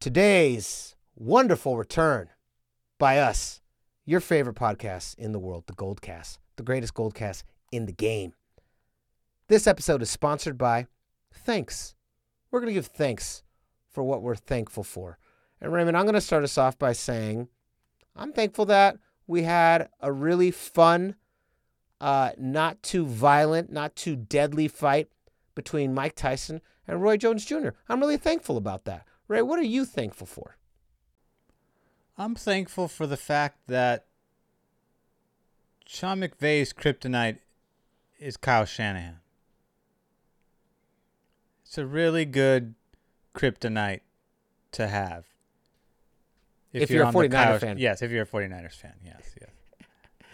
today's wonderful return by us, your favorite podcast in the world, the Goldcast, the greatest Goldcast in the game. This episode is sponsored by Thanks. We're going to give thanks for what we're thankful for. And Raymond, I'm going to start us off by saying I'm thankful that we had a really fun, uh, not too violent, not too deadly fight between Mike Tyson and Roy Jones Jr. I'm really thankful about that. Ray, what are you thankful for? I'm thankful for the fact that Sean McVay's kryptonite is Kyle Shanahan. It's a really good kryptonite to have. If you're a on the 49er Kyle- fan. Yes, if you're a 49ers fan. Yes, yes.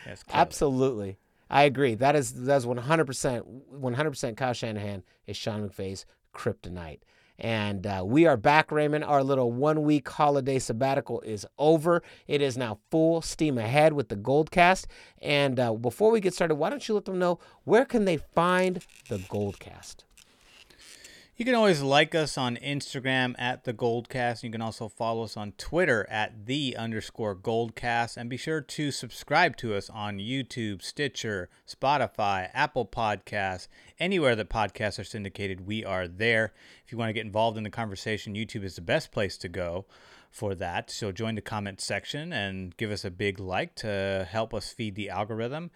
yes clearly. Absolutely. I agree. That is that's 100% 100% Kyle Shanahan is Sean McVay's kryptonite. And uh, we are back, Raymond. Our little one week holiday sabbatical is over. It is now full steam ahead with the Goldcast. And uh, before we get started, why don't you let them know where can they find the Goldcast? You can always like us on Instagram at the Goldcast. You can also follow us on Twitter at the underscore Goldcast. And be sure to subscribe to us on YouTube, Stitcher, Spotify, Apple Podcasts, anywhere that podcasts are syndicated. We are there. If you want to get involved in the conversation, YouTube is the best place to go for that. So join the comment section and give us a big like to help us feed the algorithm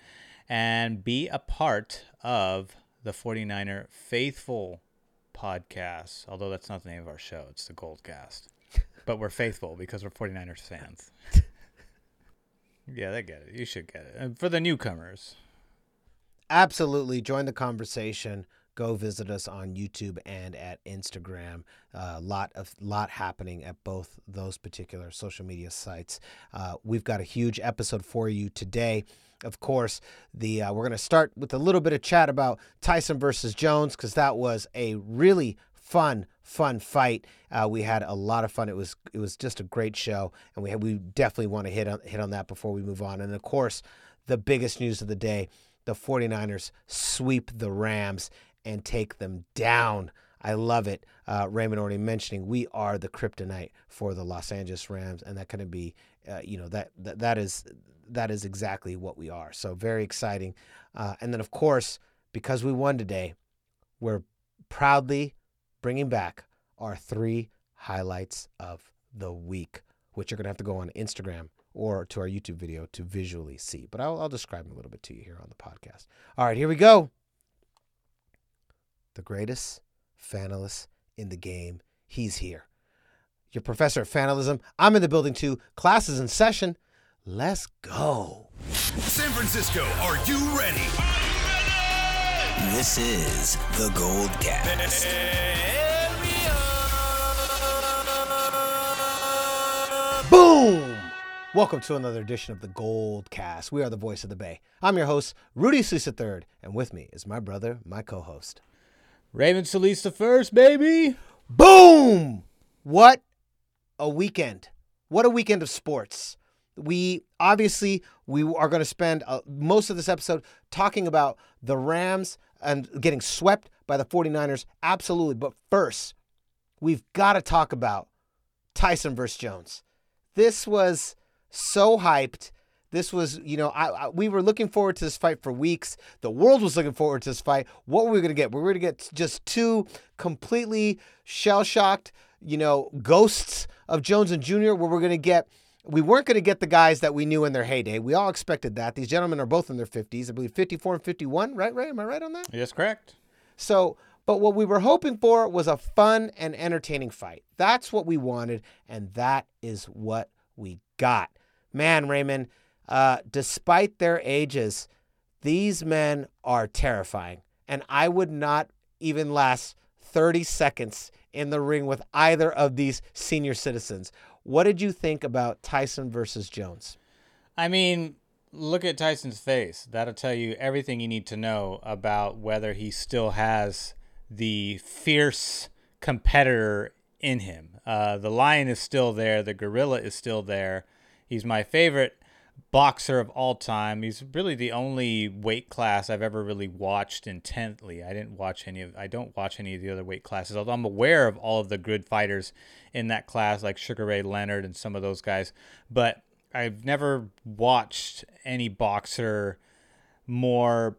and be a part of the 49er Faithful podcast. Although that's not the name of our show, it's the Goldcast. But we're faithful because we're 49ers fans. yeah, they get it. You should get it. And for the newcomers, absolutely join the conversation go visit us on youtube and at instagram. A uh, lot of lot happening at both those particular social media sites. Uh, we've got a huge episode for you today. Of course the uh, we're going to start with a little bit of chat about tyson versus jones because that was a really fun fun fight. Uh, we had a lot of fun. It was it was just a great show and we had, we definitely want to hit on hit on that before we move on. And of course the biggest news of the day the 49ers sweep the Rams and take them down. I love it. Uh, Raymond already mentioning we are the kryptonite for the Los Angeles Rams, and that to be, uh, you know, that, that that is that is exactly what we are. So very exciting. Uh, and then of course, because we won today, we're proudly bringing back our three highlights of the week, which you're going to have to go on Instagram or to our YouTube video to visually see. But I'll, I'll describe them a little bit to you here on the podcast. All right, here we go. The greatest fanalist in the game. He's here. Your professor of fanalism. I'm in the building too. Class is in session. Let's go. San Francisco, are you ready? This is the Gold Cast. Boom! Welcome to another edition of the Gold Cast. We are the voice of the Bay. I'm your host, Rudy Solis III, and with me is my brother, my co-host. Raven Solis the first, baby. Boom! What a weekend. What a weekend of sports. We obviously we are going to spend uh, most of this episode talking about the Rams and getting swept by the 49ers. Absolutely. But first, we've got to talk about Tyson versus Jones. This was so hyped. This was, you know, I, I, we were looking forward to this fight for weeks. The world was looking forward to this fight. What were we going to get? We were going to get just two completely shell shocked, you know, ghosts of Jones and Jr., where we're going to get. We weren't going to get the guys that we knew in their heyday. We all expected that. These gentlemen are both in their 50s. I believe 54 and 51, right? Right? Am I right on that? Yes, correct. So, but what we were hoping for was a fun and entertaining fight. That's what we wanted, and that is what we got. Man, Raymond, uh, despite their ages, these men are terrifying. And I would not even last 30 seconds in the ring with either of these senior citizens. What did you think about Tyson versus Jones? I mean, look at Tyson's face. That'll tell you everything you need to know about whether he still has the fierce competitor in him. Uh, the lion is still there. The gorilla is still there. He's my favorite boxer of all time. He's really the only weight class I've ever really watched intently. I didn't watch any of I don't watch any of the other weight classes. Although I'm aware of all of the good fighters in that class like Sugar Ray Leonard and some of those guys, but I've never watched any boxer more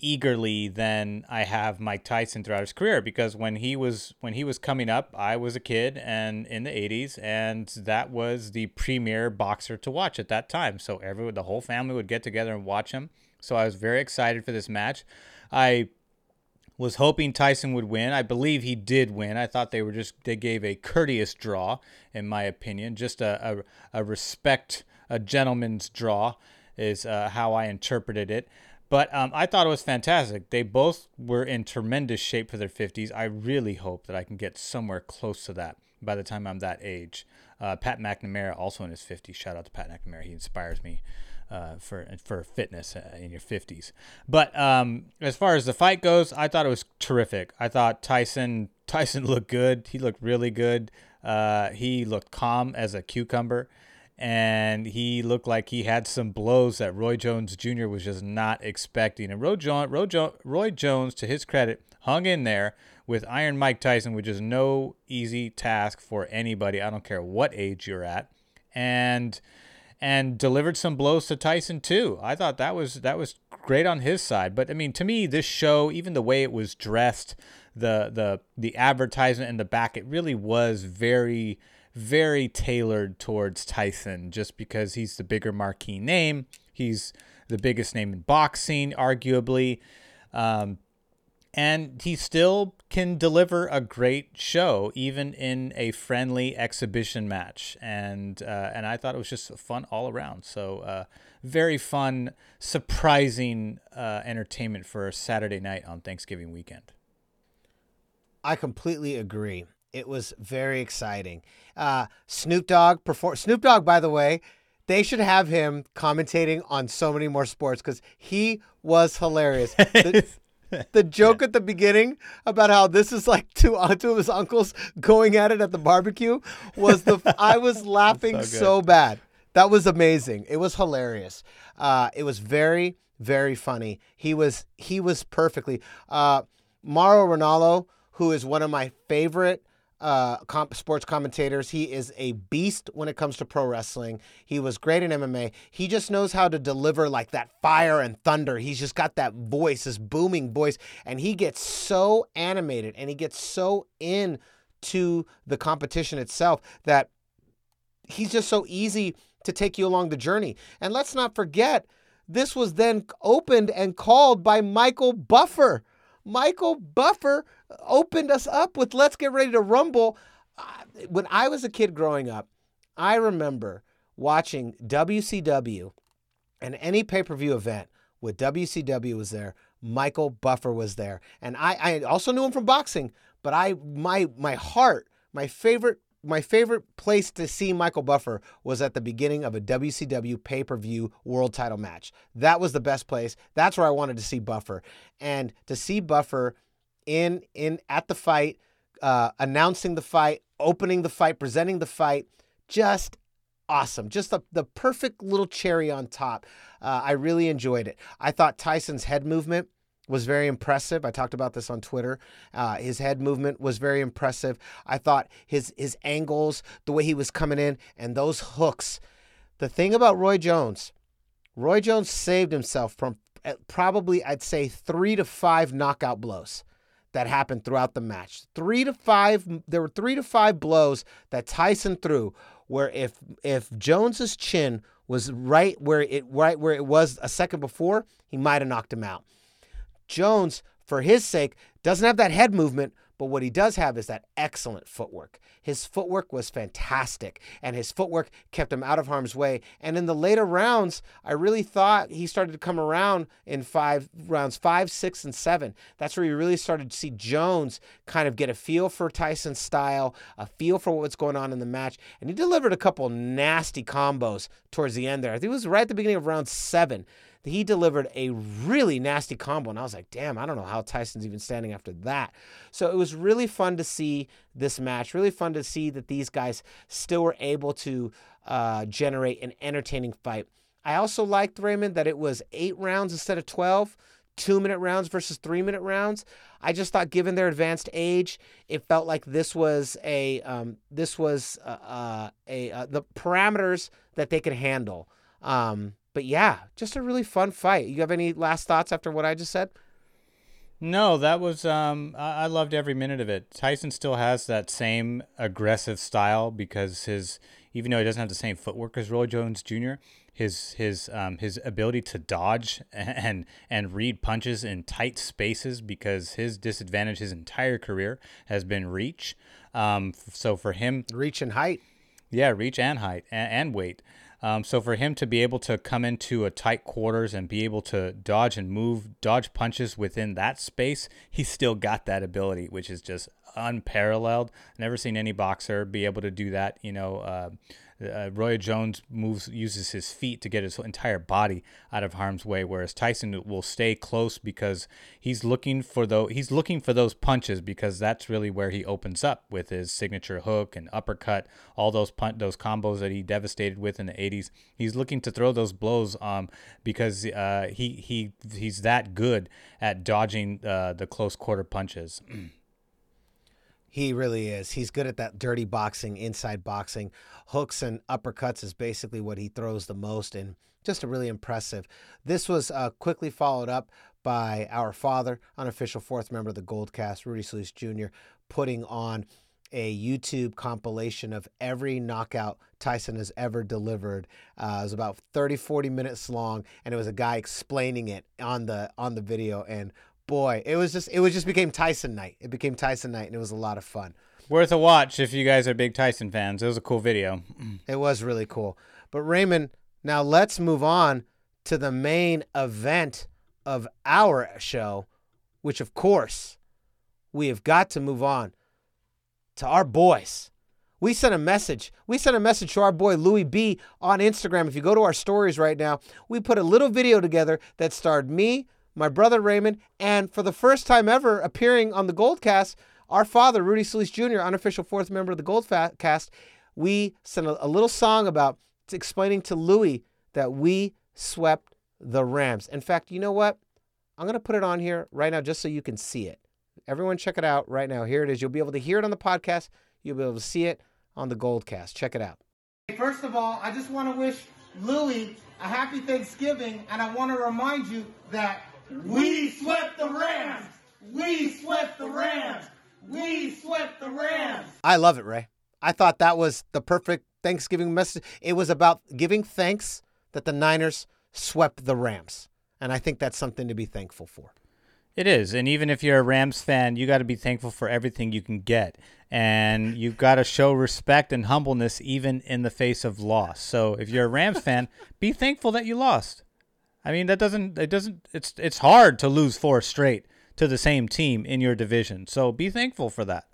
eagerly than I have Mike Tyson throughout his career because when he was when he was coming up, I was a kid and in the 80s and that was the premier boxer to watch at that time. So everyone the whole family would get together and watch him. So I was very excited for this match. I was hoping Tyson would win. I believe he did win. I thought they were just they gave a courteous draw in my opinion, just a a, a respect a gentleman's draw is uh, how I interpreted it. But um, I thought it was fantastic. They both were in tremendous shape for their 50s. I really hope that I can get somewhere close to that by the time I'm that age. Uh, Pat McNamara, also in his 50s. Shout out to Pat McNamara. He inspires me uh, for for fitness uh, in your 50s. But um, as far as the fight goes, I thought it was terrific. I thought Tyson Tyson looked good. He looked really good. Uh, he looked calm as a cucumber and he looked like he had some blows that Roy Jones Jr. was just not expecting. And Roy, jo- Roy, jo- Roy Jones, to his credit, hung in there with Iron Mike Tyson, which is no easy task for anybody. I don't care what age you're at, and and delivered some blows to Tyson too. I thought that was that was great on his side. But I mean, to me, this show, even the way it was dressed, the the the advertisement in the back, it really was very very tailored towards Tyson just because he's the bigger marquee name. He's the biggest name in boxing, arguably. Um, and he still can deliver a great show, even in a friendly exhibition match. And uh, and I thought it was just fun all around. So uh, very fun, surprising uh, entertainment for a Saturday night on Thanksgiving weekend. I completely agree. It was very exciting. Uh, Snoop Dogg perform. Snoop Dogg, by the way, they should have him commentating on so many more sports because he was hilarious. The, the joke yeah. at the beginning about how this is like two, uh, two of his uncles going at it at the barbecue was the I was laughing so, so, bad. That was amazing. It was hilarious. Uh, it was very very funny. He was he was perfectly. Uh, Mauro Ranallo, who is one of my favorite uh, comp- sports commentators. He is a beast when it comes to pro wrestling. He was great in MMA. He just knows how to deliver like that fire and thunder. He's just got that voice, this booming voice, and he gets so animated and he gets so into the competition itself that he's just so easy to take you along the journey. And let's not forget, this was then opened and called by Michael Buffer. Michael Buffer opened us up with Let's Get Ready to Rumble. Uh, when I was a kid growing up, I remember watching WCW and any pay per view event with WCW was there. Michael Buffer was there, and I, I also knew him from boxing. But I my my heart, my favorite my favorite place to see Michael Buffer was at the beginning of a WCW pay per view world title match. That was the best place. That's where I wanted to see Buffer, and to see Buffer in in at the fight, uh, announcing the fight, opening the fight, presenting the fight, just awesome. Just the the perfect little cherry on top. Uh, I really enjoyed it. I thought Tyson's head movement was very impressive. I talked about this on Twitter. Uh, his head movement was very impressive. I thought his his angles, the way he was coming in, and those hooks. The thing about Roy Jones, Roy Jones saved himself from probably I'd say three to five knockout blows that happened throughout the match. Three to five, there were three to five blows that Tyson threw where if if Jones's chin was right where it right where it was a second before, he might have knocked him out. Jones, for his sake, doesn't have that head movement, but what he does have is that excellent footwork. His footwork was fantastic, and his footwork kept him out of harm's way. And in the later rounds, I really thought he started to come around in five rounds five, six, and seven. That's where you really started to see Jones kind of get a feel for Tyson's style, a feel for what's going on in the match. And he delivered a couple nasty combos towards the end there. I think it was right at the beginning of round seven he delivered a really nasty combo. And I was like, damn, I don't know how Tyson's even standing after that. So it was really fun to see this match, really fun to see that these guys still were able to uh, generate an entertaining fight. I also liked Raymond that it was eight rounds instead of 12, two minute rounds versus three minute rounds. I just thought, given their advanced age, it felt like this was a um, this was uh, uh, a uh, the parameters that they could handle. Um, but yeah, just a really fun fight. You have any last thoughts after what I just said? No, that was um I, I loved every minute of it. Tyson still has that same aggressive style because his even though he doesn't have the same footwork as Roy Jones Jr., his his um his ability to dodge and and read punches in tight spaces because his disadvantage his entire career has been reach. Um, so for him, Reach and height. yeah, reach and height and, and weight. Um, so for him to be able to come into a tight quarters and be able to dodge and move, dodge punches within that space, he's still got that ability, which is just unparalleled. Never seen any boxer be able to do that. You know, uh, uh, Roy Jones moves uses his feet to get his entire body out of harm's way, whereas Tyson will stay close because he's looking for those he's looking for those punches because that's really where he opens up with his signature hook and uppercut, all those pun- those combos that he devastated with in the 80s. He's looking to throw those blows um because uh, he he he's that good at dodging uh, the close quarter punches. He really is. He's good at that dirty boxing, inside boxing. Hooks and uppercuts is basically what he throws the most, and just a really impressive. This was uh, quickly followed up by our father, unofficial fourth member of the Gold Cast, Rudy Solis Jr., putting on a YouTube compilation of every knockout Tyson has ever delivered. Uh, it was about 30, 40 minutes long, and it was a guy explaining it on the on the video. And boy, it was just it was just became Tyson night. It became Tyson night, and it was a lot of fun. Worth a watch if you guys are big Tyson fans. It was a cool video. It was really cool. But Raymond, now let's move on to the main event of our show, which of course we have got to move on to our boys. We sent a message. We sent a message to our boy Louis B on Instagram. If you go to our stories right now, we put a little video together that starred me, my brother Raymond, and for the first time ever appearing on the Goldcast, our father, Rudy Solis Jr., unofficial fourth member of the Goldcast, we sent a, a little song about explaining to Louis that we swept the Rams. In fact, you know what? I'm going to put it on here right now just so you can see it. Everyone, check it out right now. Here it is. You'll be able to hear it on the podcast. You'll be able to see it on the Goldcast. Check it out. First of all, I just want to wish Louis a happy Thanksgiving, and I want to remind you that we swept the Rams. We swept the Rams. We swept the Rams. I love it, Ray. I thought that was the perfect Thanksgiving message. It was about giving thanks that the Niners swept the Rams. And I think that's something to be thankful for. It is. And even if you're a Rams fan, you got to be thankful for everything you can get. And you've got to show respect and humbleness even in the face of loss. So if you're a Rams fan, be thankful that you lost. I mean, that doesn't, it doesn't, it's, it's hard to lose four straight to the same team in your division. So be thankful for that.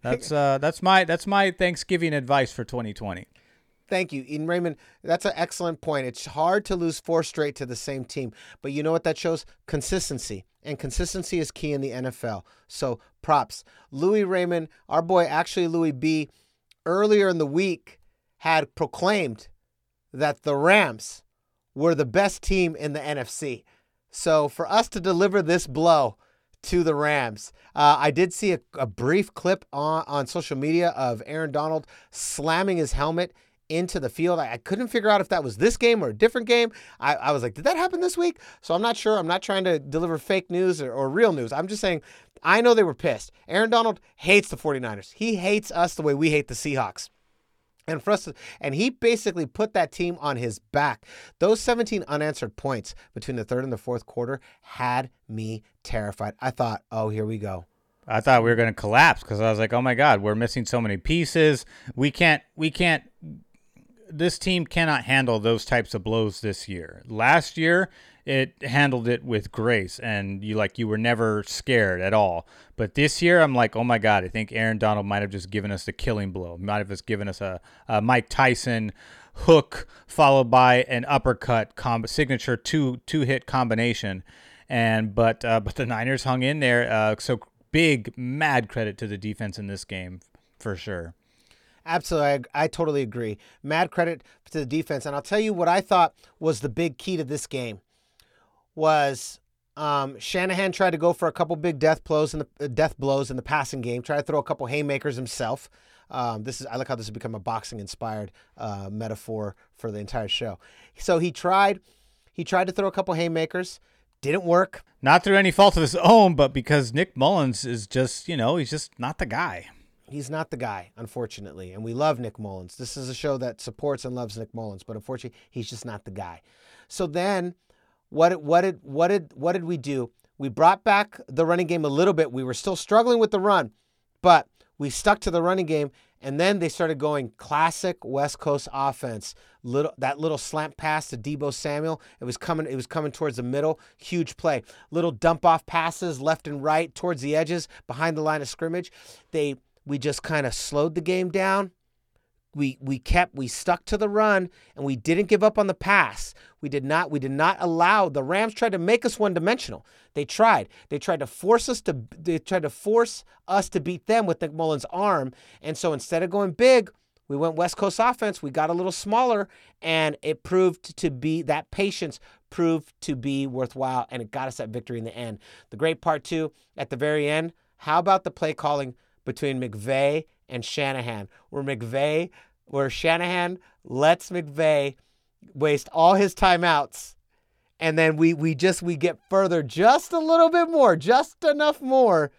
That's, uh, that's my, that's my Thanksgiving advice for 2020. Thank you. And Raymond, that's an excellent point. It's hard to lose four straight to the same team. But you know what that shows? Consistency. And consistency is key in the NFL. So props. Louis Raymond, our boy, actually Louis B, earlier in the week had proclaimed that the Rams were the best team in the NFC. So for us to deliver this blow to the Rams, uh, I did see a, a brief clip on, on social media of Aaron Donald slamming his helmet into the field. I, I, couldn't figure out if that was this game or a different game. I, I, was like, did that happen this week? So I'm not sure. I'm not trying to deliver fake news or, or real news. I'm just saying, I know they were pissed. Aaron Donald hates the 49ers. He hates us the way we hate the Seahawks. And for us, and he basically put that team on his back. Those 17 unanswered points between the third and the fourth quarter had me terrified. I thought, oh, here we go. I thought we were going to collapse because I was like, "Oh my God, we're missing so many pieces. We can't, we can't this team cannot handle those types of blows this year. Last year, it handled it with grace, and you like you were never scared at all. But this year, I'm like, oh my god, I think Aaron Donald might have just given us the killing blow. Might have just given us a, a Mike Tyson hook followed by an uppercut comb- signature two two hit combination. And but uh, but the Niners hung in there. Uh, so big mad credit to the defense in this game for sure. Absolutely, I, I totally agree. Mad credit to the defense, and I'll tell you what I thought was the big key to this game was um, Shanahan tried to go for a couple big death blows in the uh, death blows in the passing game. Tried to throw a couple haymakers himself. Um, this is I like how this has become a boxing inspired uh, metaphor for the entire show. So he tried he tried to throw a couple haymakers, didn't work. Not through any fault of his own, but because Nick Mullens is just you know he's just not the guy. He's not the guy, unfortunately, and we love Nick Mullens. This is a show that supports and loves Nick Mullens, but unfortunately, he's just not the guy. So then what what did what did what did we do? We brought back the running game a little bit. We were still struggling with the run, but we stuck to the running game and then they started going classic West Coast offense. Little that little slant pass to Deebo Samuel. It was coming. It was coming towards the middle. Huge play. Little dump off passes left and right towards the edges behind the line of scrimmage. They we just kind of slowed the game down we we kept we stuck to the run and we didn't give up on the pass. We did not we did not allow the Rams tried to make us one dimensional. They tried. They tried to force us to they tried to force us to beat them with Nick Mullens' arm. And so instead of going big, we went West Coast offense. We got a little smaller and it proved to be that patience proved to be worthwhile and it got us that victory in the end. The great part too at the very end, how about the play calling between McVay and Shanahan, where McVay, where Shanahan lets McVay waste all his timeouts. And then we we just we get further just a little bit more, just enough more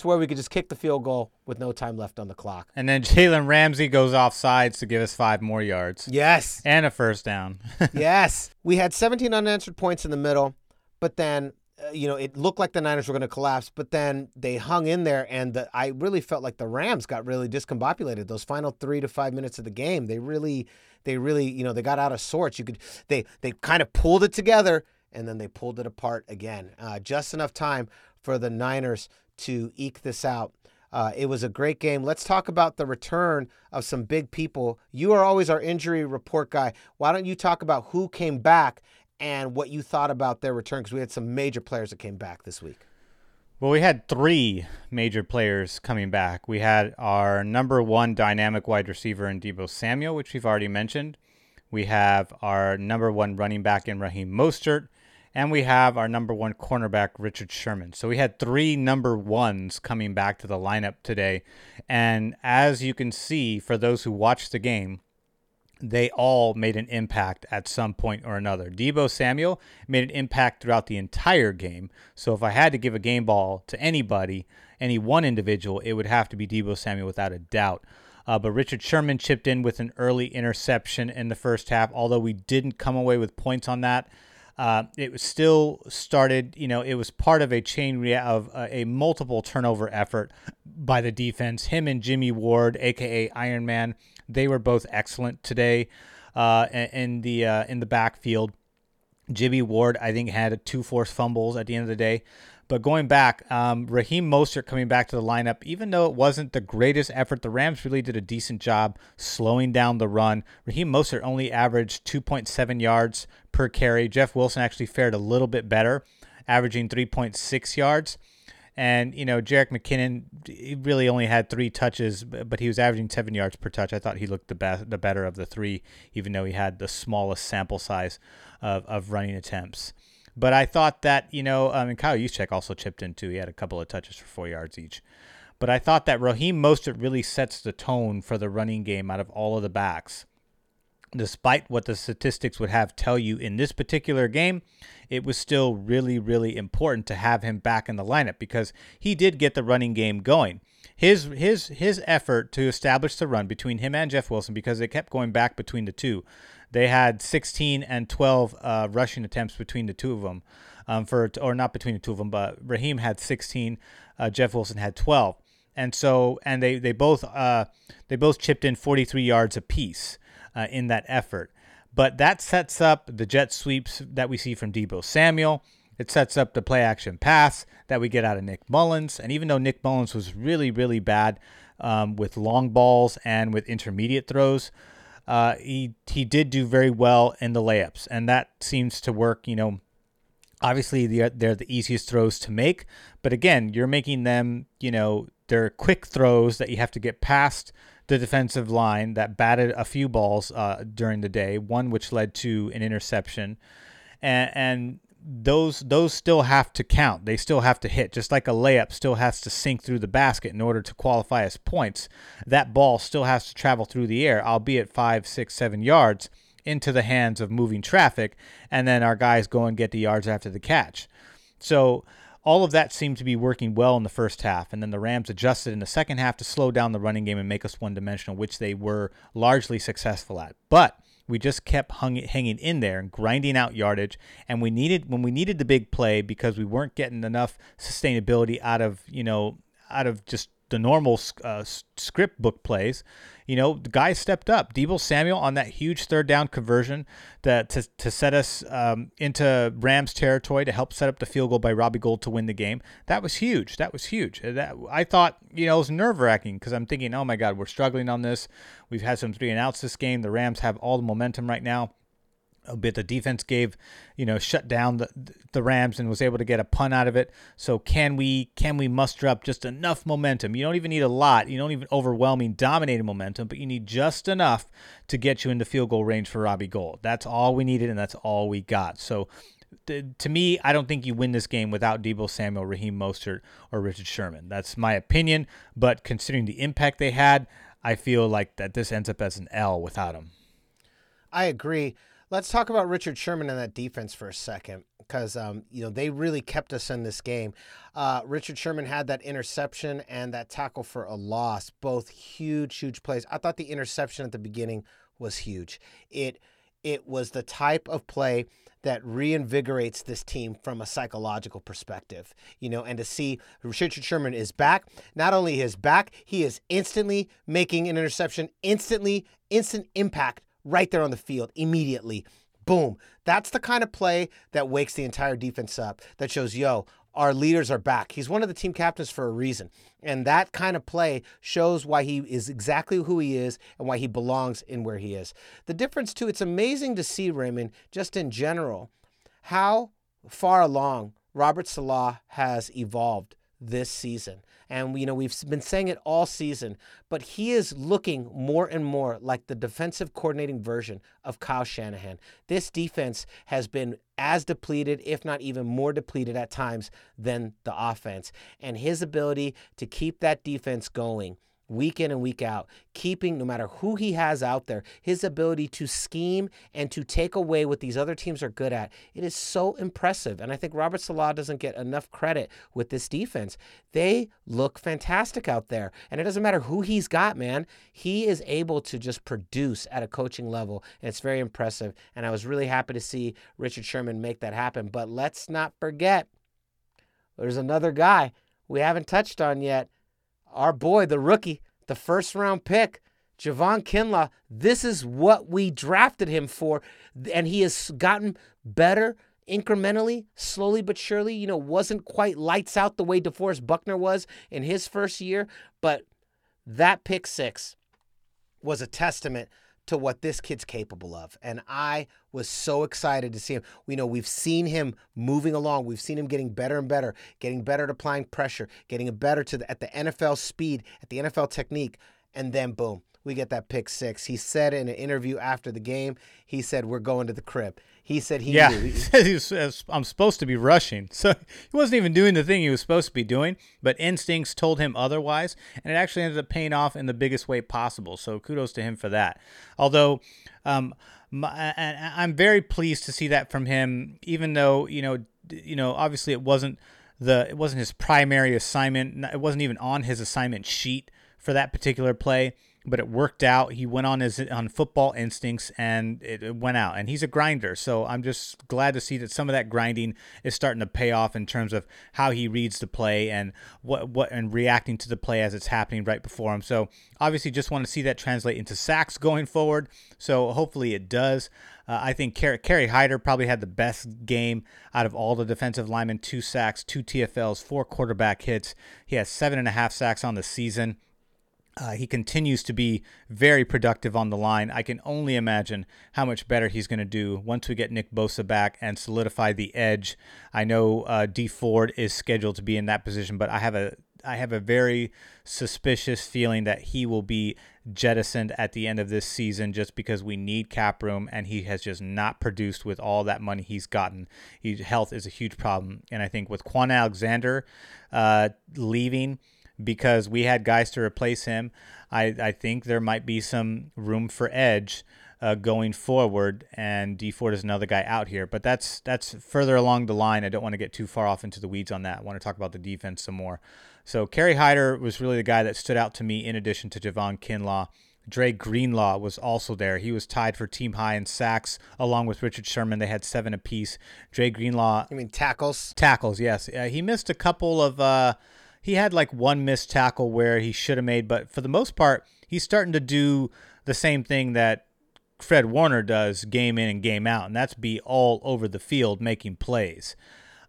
to where we could just kick the field goal with no time left on the clock. And then Jalen Ramsey goes off sides to give us five more yards. Yes. And a first down. yes. We had 17 unanswered points in the middle, but then you know, it looked like the Niners were going to collapse, but then they hung in there, and the, I really felt like the Rams got really discombobulated. Those final three to five minutes of the game, they really, they really, you know, they got out of sorts. You could, they, they kind of pulled it together, and then they pulled it apart again. Uh, just enough time for the Niners to eke this out. Uh, it was a great game. Let's talk about the return of some big people. You are always our injury report guy. Why don't you talk about who came back and what you thought about their return because we had some major players that came back this week. Well, we had three major players coming back. We had our number one dynamic wide receiver in Deebo Samuel, which we've already mentioned. We have our number one running back in Raheem Mostert. And we have our number one cornerback, Richard Sherman. So we had three number ones coming back to the lineup today. And as you can see, for those who watched the game, they all made an impact at some point or another. Deebo Samuel made an impact throughout the entire game. So if I had to give a game ball to anybody, any one individual, it would have to be Deebo Samuel without a doubt. Uh, but Richard Sherman chipped in with an early interception in the first half, although we didn't come away with points on that. Uh, it was still started, you know, it was part of a chain rea- of uh, a multiple turnover effort by the defense. Him and Jimmy Ward, aka Iron Man, they were both excellent today uh, in the uh, in the backfield. Jimmy Ward, I think, had two forced fumbles at the end of the day. But going back, um, Raheem Mostert coming back to the lineup, even though it wasn't the greatest effort, the Rams really did a decent job slowing down the run. Raheem Mostert only averaged 2.7 yards per carry. Jeff Wilson actually fared a little bit better, averaging 3.6 yards. And, you know, Jerick McKinnon really only had three touches, but he was averaging seven yards per touch. I thought he looked the best, the better of the three, even though he had the smallest sample size of, of running attempts. But I thought that, you know, um, and Kyle Juszczyk also chipped in too. He had a couple of touches for four yards each. But I thought that Raheem Mostert really sets the tone for the running game out of all of the backs despite what the statistics would have tell you in this particular game, it was still really, really important to have him back in the lineup because he did get the running game going. His his his effort to establish the run between him and Jeff Wilson because they kept going back between the two. They had 16 and 12 uh, rushing attempts between the two of them, um, for or not between the two of them, but Raheem had 16, uh, Jeff Wilson had 12, and so and they they both uh, they both chipped in 43 yards apiece uh, in that effort. But that sets up the jet sweeps that we see from Deebo Samuel. It sets up the play action pass that we get out of Nick Mullens. And even though Nick Mullens was really, really bad um, with long balls and with intermediate throws, uh, he he did do very well in the layups, and that seems to work. You know, obviously they're, they're the easiest throws to make, but again, you're making them. You know, they're quick throws that you have to get past the defensive line that batted a few balls uh, during the day, one which led to an interception, and, and those those still have to count. They still have to hit, just like a layup still has to sink through the basket in order to qualify as points. That ball still has to travel through the air, albeit five, six, seven yards into the hands of moving traffic, and then our guys go and get the yards after the catch. So all of that seemed to be working well in the first half, and then the Rams adjusted in the second half to slow down the running game and make us one dimensional, which they were largely successful at. But we just kept hung, hanging in there and grinding out yardage, and we needed when we needed the big play because we weren't getting enough sustainability out of you know out of just the normal uh, script book plays, you know, the guys stepped up. Deebo Samuel on that huge third down conversion that to, to set us um, into Rams territory to help set up the field goal by Robbie Gould to win the game. That was huge. That was huge. That I thought, you know, it was nerve wracking because I'm thinking, oh my God, we're struggling on this. We've had some three and outs this game. The Rams have all the momentum right now a bit. The defense gave, you know, shut down the the Rams and was able to get a punt out of it. So can we can we muster up just enough momentum? You don't even need a lot. You don't even overwhelming dominating momentum, but you need just enough to get you into field goal range for Robbie Gould. That's all we needed and that's all we got. So to me, I don't think you win this game without Deebo Samuel, Raheem Mostert, or Richard Sherman. That's my opinion. But considering the impact they had, I feel like that this ends up as an L without them. I agree. Let's talk about Richard Sherman and that defense for a second, because um, you know they really kept us in this game. Uh, Richard Sherman had that interception and that tackle for a loss, both huge, huge plays. I thought the interception at the beginning was huge. It it was the type of play that reinvigorates this team from a psychological perspective, you know, and to see Richard Sherman is back. Not only is back, he is instantly making an interception, instantly, instant impact right there on the field immediately. Boom. That's the kind of play that wakes the entire defense up, that shows, yo, our leaders are back. He's one of the team captains for a reason. And that kind of play shows why he is exactly who he is and why he belongs in where he is. The difference, too, it's amazing to see, Raymond, just in general, how far along Robert Saleh has evolved this season. And, you know, we've been saying it all season, but he is looking more and more like the defensive coordinating version of Kyle Shanahan. This defense has been as depleted, if not even more depleted at times than the offense. And his ability to keep that defense going week in and week out, keeping no matter who he has out there, his ability to scheme and to take away what these other teams are good at. It is so impressive. And I think Robert Saleh doesn't get enough credit with this defense. They look fantastic out there. And it doesn't matter who he's got, man. He is able to just produce at a coaching level. And it's very impressive. And I was really happy to see Richard Sherman make that happen. But let's not forget there's another guy we haven't touched on yet our boy, the rookie, the first round pick, Javon Kinlaw, this is what we drafted him for. And he has gotten better incrementally, slowly but surely. You know, wasn't quite lights out the way DeForest Buckner was in his first year, but that pick six was a testament to what this kid's capable of. And I was so excited to see him. We know we've seen him moving along. We've seen him getting better and better, getting better at applying pressure, getting better to the, at the NFL speed, at the NFL technique. And then boom, we get that pick six. He said in an interview after the game, he said, We're going to the crib. He said he yeah, knew. He was, I'm supposed to be rushing. So he wasn't even doing the thing he was supposed to be doing, but instincts told him otherwise. And it actually ended up paying off in the biggest way possible. So kudos to him for that. Although, um, my, I'm very pleased to see that from him, even though, you know, you know, obviously it wasn't the it wasn't his primary assignment. It wasn't even on his assignment sheet for that particular play but it worked out. He went on his on football instincts and it, it, went out. And he's a grinder, so I'm just glad to see that some of that grinding is starting to pay off in terms of how he reads the play and what what and reacting to the play as it's happening right before him. So obviously, just want to see that translate into sacks going forward. So hopefully it does. Uh, I think Kerry, Kerry Hyder probably had the best game out of all the defensive linemen: two sacks, two TFLs, four quarterback hits. He has seven and a half sacks on the season. Uh, he continues to be very productive on the line. I can only imagine how much better he's going to do once we get Nick Bosa back and solidify the edge. I know uh, Dee Ford is scheduled to be in that position, but I have a I have a very suspicious feeling that he will be jettisoned at the end of this season just because we need cap room and he has just not produced with all that money he's gotten. He, health is a huge problem. And I think with Kwon Alexander uh, leaving because we had guys to replace him, I, I think there might be some room for edge. Uh, going forward, and Dee Ford is another guy out here, but that's that's further along the line. I don't want to get too far off into the weeds on that. I want to talk about the defense some more. So Kerry Hyder was really the guy that stood out to me in addition to Javon Kinlaw. Dre Greenlaw was also there. He was tied for team high in sacks along with Richard Sherman. They had seven apiece. Dre Greenlaw. I mean tackles. Tackles, yes. Uh, he missed a couple of. Uh, he had like one missed tackle where he should have made, but for the most part, he's starting to do the same thing that Fred Warner does game in and game out, and that's be all over the field making plays.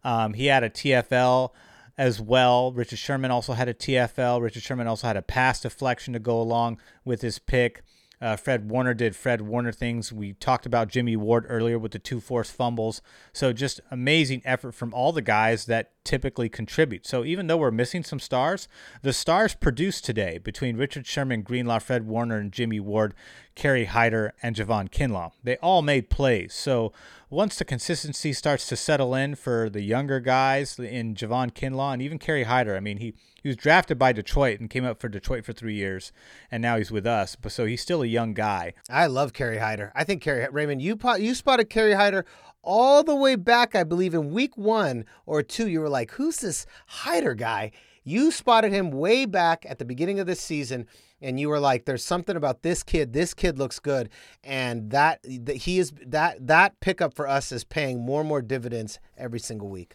Um, he had a TFL as well. Richard Sherman also had a TFL. Richard Sherman also had a pass deflection to go along with his pick. Uh, Fred Warner did Fred Warner things. We talked about Jimmy Ward earlier with the two forced fumbles. So just amazing effort from all the guys that typically contribute. So even though we're missing some stars, the stars produced today between Richard Sherman, Greenlaw, Fred Warner, and Jimmy Ward, Kerry Hyder, and Javon Kinlaw. They all made plays. So once the consistency starts to settle in for the younger guys in Javon Kinlaw and even Kerry Hyder, I mean, he, he was drafted by Detroit and came up for Detroit for three years, and now he's with us. But so he's still a young guy. I love Kerry Hyder. I think Kerry Raymond, you you spotted Kerry Hyder all the way back, I believe, in week one or two. You were like, "Who's this Hyder guy?" You spotted him way back at the beginning of this season and you were like there's something about this kid this kid looks good and that, that he is that that pickup for us is paying more and more dividends every single week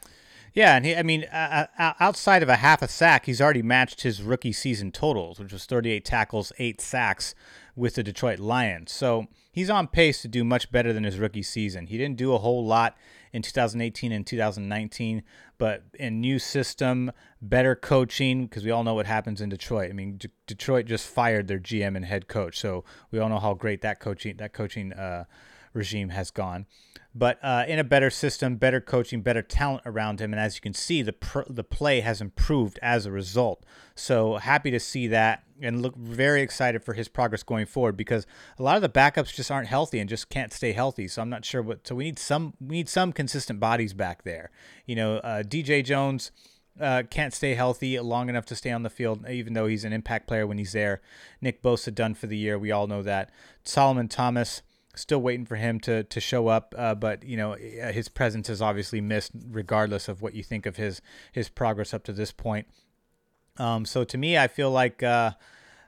yeah, and he, I mean, uh, outside of a half a sack, he's already matched his rookie season totals, which was 38 tackles, eight sacks with the Detroit Lions. So he's on pace to do much better than his rookie season. He didn't do a whole lot in 2018 and 2019, but in new system, better coaching, because we all know what happens in Detroit. I mean, D- Detroit just fired their GM and head coach, so we all know how great that coaching that coaching uh, regime has gone but uh, in a better system, better coaching, better talent around him, and as you can see, the pr- the play has improved as a result. So happy to see that, and look very excited for his progress going forward because a lot of the backups just aren't healthy and just can't stay healthy. So I'm not sure what. So we need some we need some consistent bodies back there. You know, uh, DJ Jones. Uh, can't stay healthy long enough to stay on the field, even though he's an impact player when he's there. Nick Bosa done for the year. We all know that. Solomon Thomas, still waiting for him to to show up. Uh, but you know, uh, his presence is obviously missed, regardless of what you think of his his progress up to this point. Um, so to me, I feel like uh,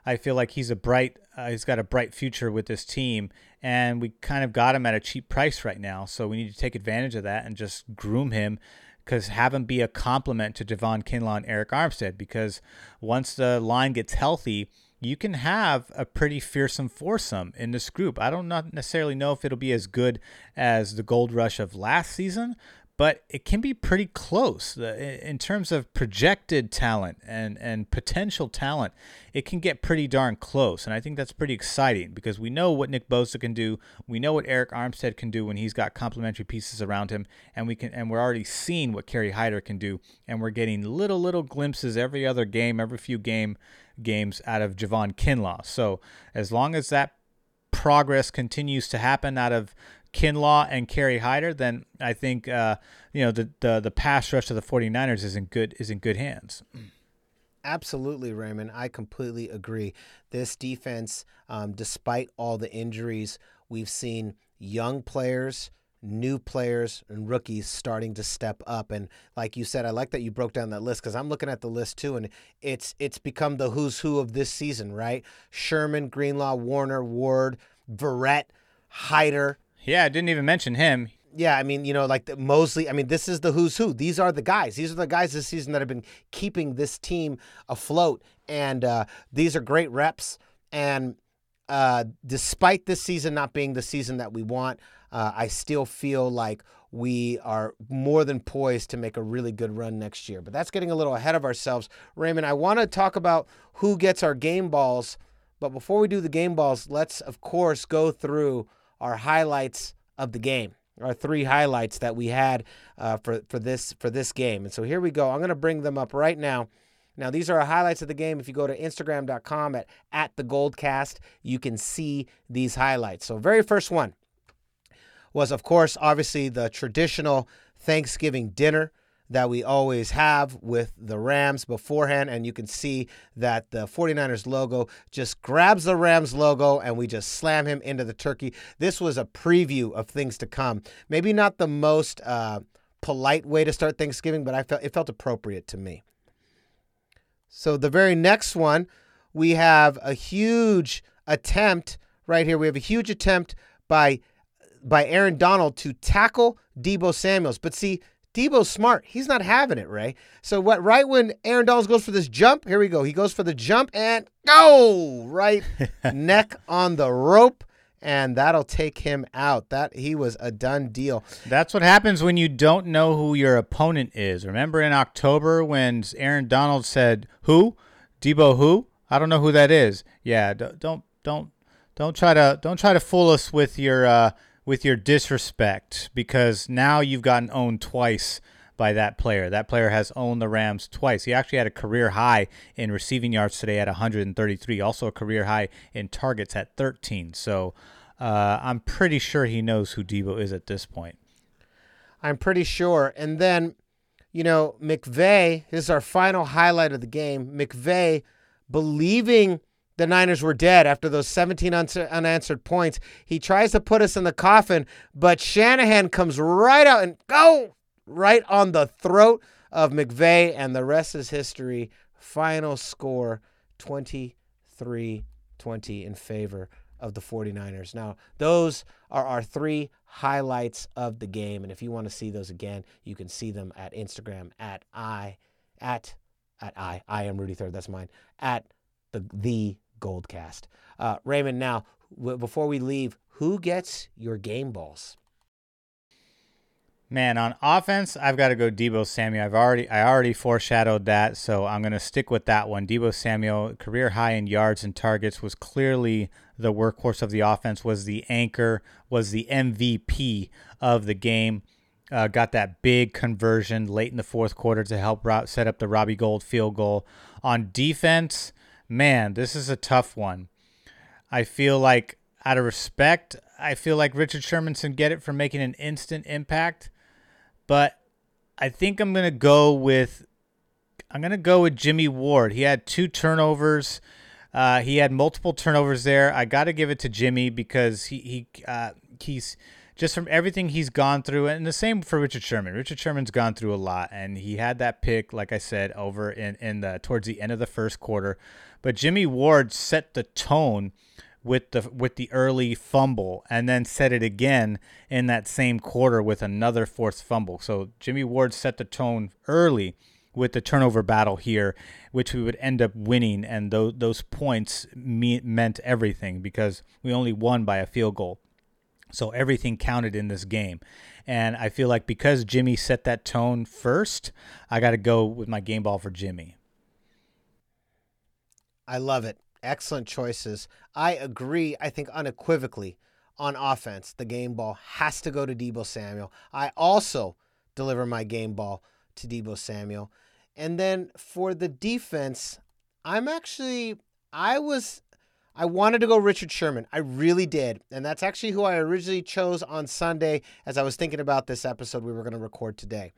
I feel like he's a bright. Uh, he's got a bright future with this team, and we kind of got him at a cheap price right now. So we need to take advantage of that and just groom him because have him be a complement to Javon Kinlaw and Arik Armstead. Because once the line gets healthy, you can have a pretty fearsome foursome in this group. I don't not necessarily know if it'll be as good as the gold rush of last season, but it can be pretty close in terms of projected talent and, and potential talent. It can get pretty darn close, and I think that's pretty exciting because we know what Nick Bosa can do. We know what Arik Armstead can do when he's got complementary pieces around him, and we can and we're already seeing what Kerry Hyder can do, and we're getting little little glimpses every other game, every few game games out of Javon Kinlaw. So as long as that progress continues to happen out of Kinlaw and Kerry Hyder, then I think uh, you know the, the the pass rush of the 49ers is in good is in good hands. Absolutely, Raymond. I completely agree. This defense, um, despite all the injuries, we've seen young players new players and rookies starting to step up and like you said I like that you broke down that list cuz I'm looking at the list too and it's it's become the who's who of this season, right? Sherman, Greenlaw, Warner, Ward, Verrett, Hyder. Yeah, I didn't even mention him. Yeah, I mean, you know, like the Moseley. I mean, this is the who's who. These are the guys. These are the guys this season that have been keeping this team afloat, and uh, these are great reps. And uh, despite this season not being the season that we want, uh, I still feel like we are more than poised to make a really good run next year. But that's getting a little ahead of ourselves. Raymond, I want to talk about who gets our game balls. But before we do the game balls, let's, of course, go through our highlights of the game. Our three highlights that we had uh, for for this for this game, and so here we go. I'm going to bring them up right now. Now, these are our highlights of the game. If you go to Instagram.com at, at the Goldcast, you can see these highlights. So, very first one was, of course, obviously the traditional Thanksgiving dinner that we always have with the Rams beforehand. And you can see that the 49ers logo just grabs the Rams logo and we just slam him into the turkey. This was a preview of things to come. Maybe not the most uh, polite way to start Thanksgiving, but I felt it felt appropriate to me. So the very next one, we have a huge attempt right here. We have a huge attempt by by Aaron Donald to tackle Deebo Samuels. But see, Deebo's smart. He's not having it, Ray. So what right when Aaron Donald goes for this jump, here we go. He goes for the jump and go right neck on the rope and that'll take him out. That he was a done deal. That's what happens when you don't know who your opponent is. Remember in October when Aaron Donald said, "Who? Deebo? who? I don't know who that is." Yeah, don't don't don't try to don't try to fool us with your uh with your disrespect because now you've gotten owned twice by that player. That player has owned the Rams twice. He actually had a career high in receiving yards today at 133, also a career high in targets at 13. So uh, I'm pretty sure he knows who Deebo is at this point. I'm pretty sure. And then, you know, McVay, this is our final highlight of the game. McVay believing the Niners were dead after those 17 unanswered points. He tries to put us in the coffin, but Shanahan comes right out and go right on the throat of McVay, and the rest is history. Final score 23 20 in favor of the 49ers. Now, those are our three highlights of the game. And if you want to see those again, you can see them at Instagram at I at at I. I am Rudy Third. That's mine. At the the Goldcast. Uh, Raymond, now, w- before we leave, who gets your game balls? Man, on offense, I've got to go Deebo Samuel. I've already I already foreshadowed that, so I'm going to stick with that one. Deebo Samuel, career high in yards and targets, was clearly the workhorse of the offense, was the anchor, was the MVP of the game. Uh, got that big conversion late in the fourth quarter to help set up the Robbie Gould field goal. On defense, man, this is a tough one. I feel like, out of respect, I feel like Richard Sherman can get it for making an instant impact, but I think I'm gonna go with I'm gonna go with Jimmy Ward. He had two turnovers. Uh, he had multiple turnovers there. I got to give it to Jimmy because he he uh, he's just from everything he's gone through, and the same for Richard Sherman. Richard Sherman's gone through a lot, and he had that pick, like I said, over in in the towards the end of the first quarter. But Jimmy Ward set the tone with the with the early fumble and then set it again in that same quarter with another forced fumble. So Jimmy Ward set the tone early with the turnover battle here, which we would end up winning, and those those points me- meant everything because we only won by a field goal. So everything counted in this game. And I feel like because Jimmy set that tone first, I got to go with my game ball for Jimmy. I love it. Excellent choices. I agree, I think unequivocally on offense, the game ball has to go to Deebo Samuel. I also deliver my game ball to Deebo Samuel. And then for the defense, I'm actually I was I wanted to go Richard Sherman. I really did. And that's actually who I originally chose on Sunday as I was thinking about this episode we were going to record today.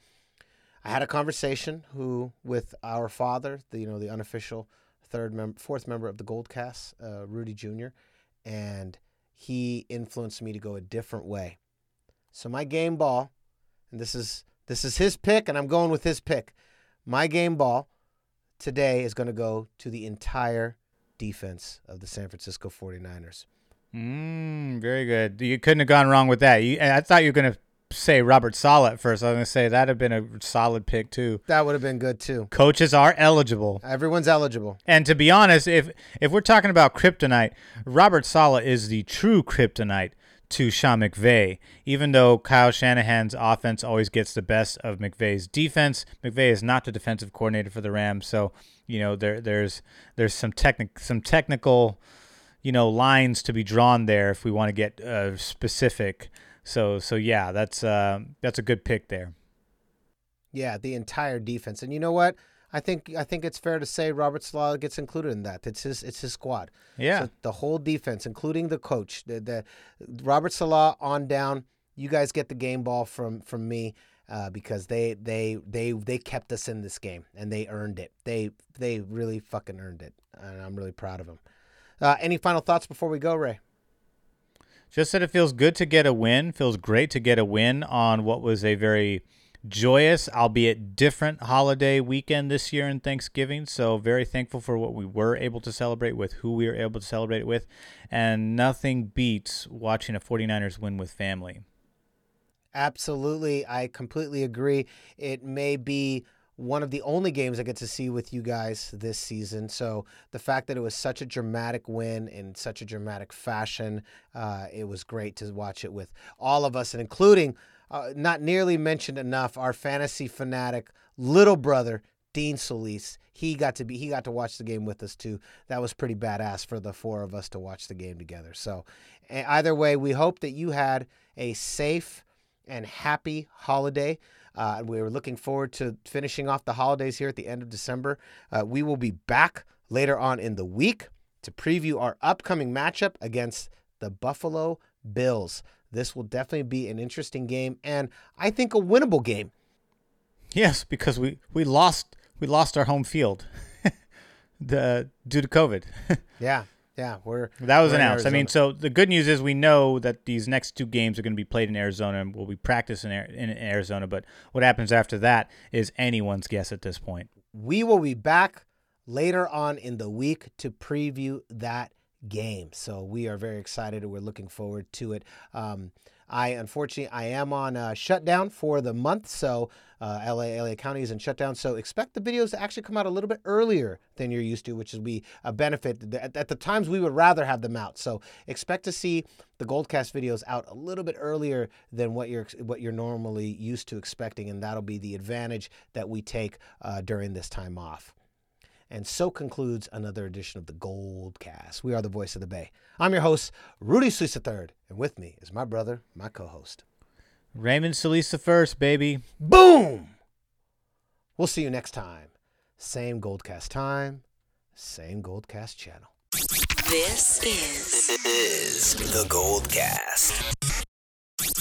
I had a conversation who with our father, the you know, the unofficial third member, fourth member of the Gold Cast, uh, Rudy Jr., and he influenced me to go a different way. So my game ball, and this is this is his pick, and I'm going with his pick. My game ball today is going to go to the entire defense of the San Francisco 49ers. Mm, very good. You couldn't have gone wrong with that. You, I thought you were going to say Robert Saleh at first. I was going to say that'd have been a solid pick too. That would have been good too. Coaches are eligible. Everyone's eligible. And to be honest, if if we're talking about kryptonite, Robert Saleh is the true kryptonite to Sean McVay. Even though Kyle Shanahan's offense always gets the best of McVay's defense, McVay is not the defensive coordinator for the Rams, so you know there there's there's some technic some technical you know lines to be drawn there if we want to get uh, specific. So so yeah, that's uh, that's a good pick there. Yeah, the entire defense, and you know what? I think I think it's fair to say Robert Saleh gets included in that. It's his it's his squad. Yeah. So the whole defense, including the coach, the, the Robert Saleh on down. You guys get the game ball from from me uh, because they they they they kept us in this game and they earned it. They they really fucking earned it, and I'm really proud of them. Uh, any final thoughts before we go, Ray? Just that it feels good to get a win. Feels great to get a win on what was a very joyous, albeit different holiday weekend this year in Thanksgiving. So very thankful for what we were able to celebrate with, who we were able to celebrate it with, and nothing beats watching a 49ers win with family. Absolutely. I completely agree. It may be one of the only games I get to see with you guys this season. So the fact that it was such a dramatic win in such a dramatic fashion, uh, it was great to watch it with all of us, and including, uh, not nearly mentioned enough, our fantasy fanatic little brother. Dean Solis, he got to be he got to watch the game with us too. That was pretty badass for the four of us to watch the game together. So, either way, we hope that you had a safe and happy holiday. Uh, we are looking forward to finishing off the holidays here at the end of December. Uh, we will be back later on in the week to preview our upcoming matchup against the Buffalo Bills. This will definitely be an interesting game and I think a winnable game. Yes, because we, we lost we lost our home field the due to COVID. yeah. Yeah, we're that was we're announced. I mean, so the good news is we know that these next two games are going to be played in Arizona, and we'll be practicing in, in Arizona. But what happens after that is anyone's guess at this point. we will be back later on in the week to preview that game. So we are very excited and we're looking forward to it. Um, I unfortunately I am on shutdown for the month, so uh, LA LA County is in shutdown. So expect the videos to actually come out a little bit earlier than you're used to, which is be a benefit. At, at the times we would rather have them out. So expect to see the Goldcast videos out a little bit earlier than what you're what you're normally used to expecting, and that'll be the advantage that we take uh, during this time off. And so concludes another edition of the Goldcast. We are the voice of the Bay. I'm your host, Rudy Solis III, and with me is my brother, my co-host. Raymond Solis the first, baby. Boom! We'll see you next time. Same Goldcast time, same Goldcast channel. This is, is the Gold Cast.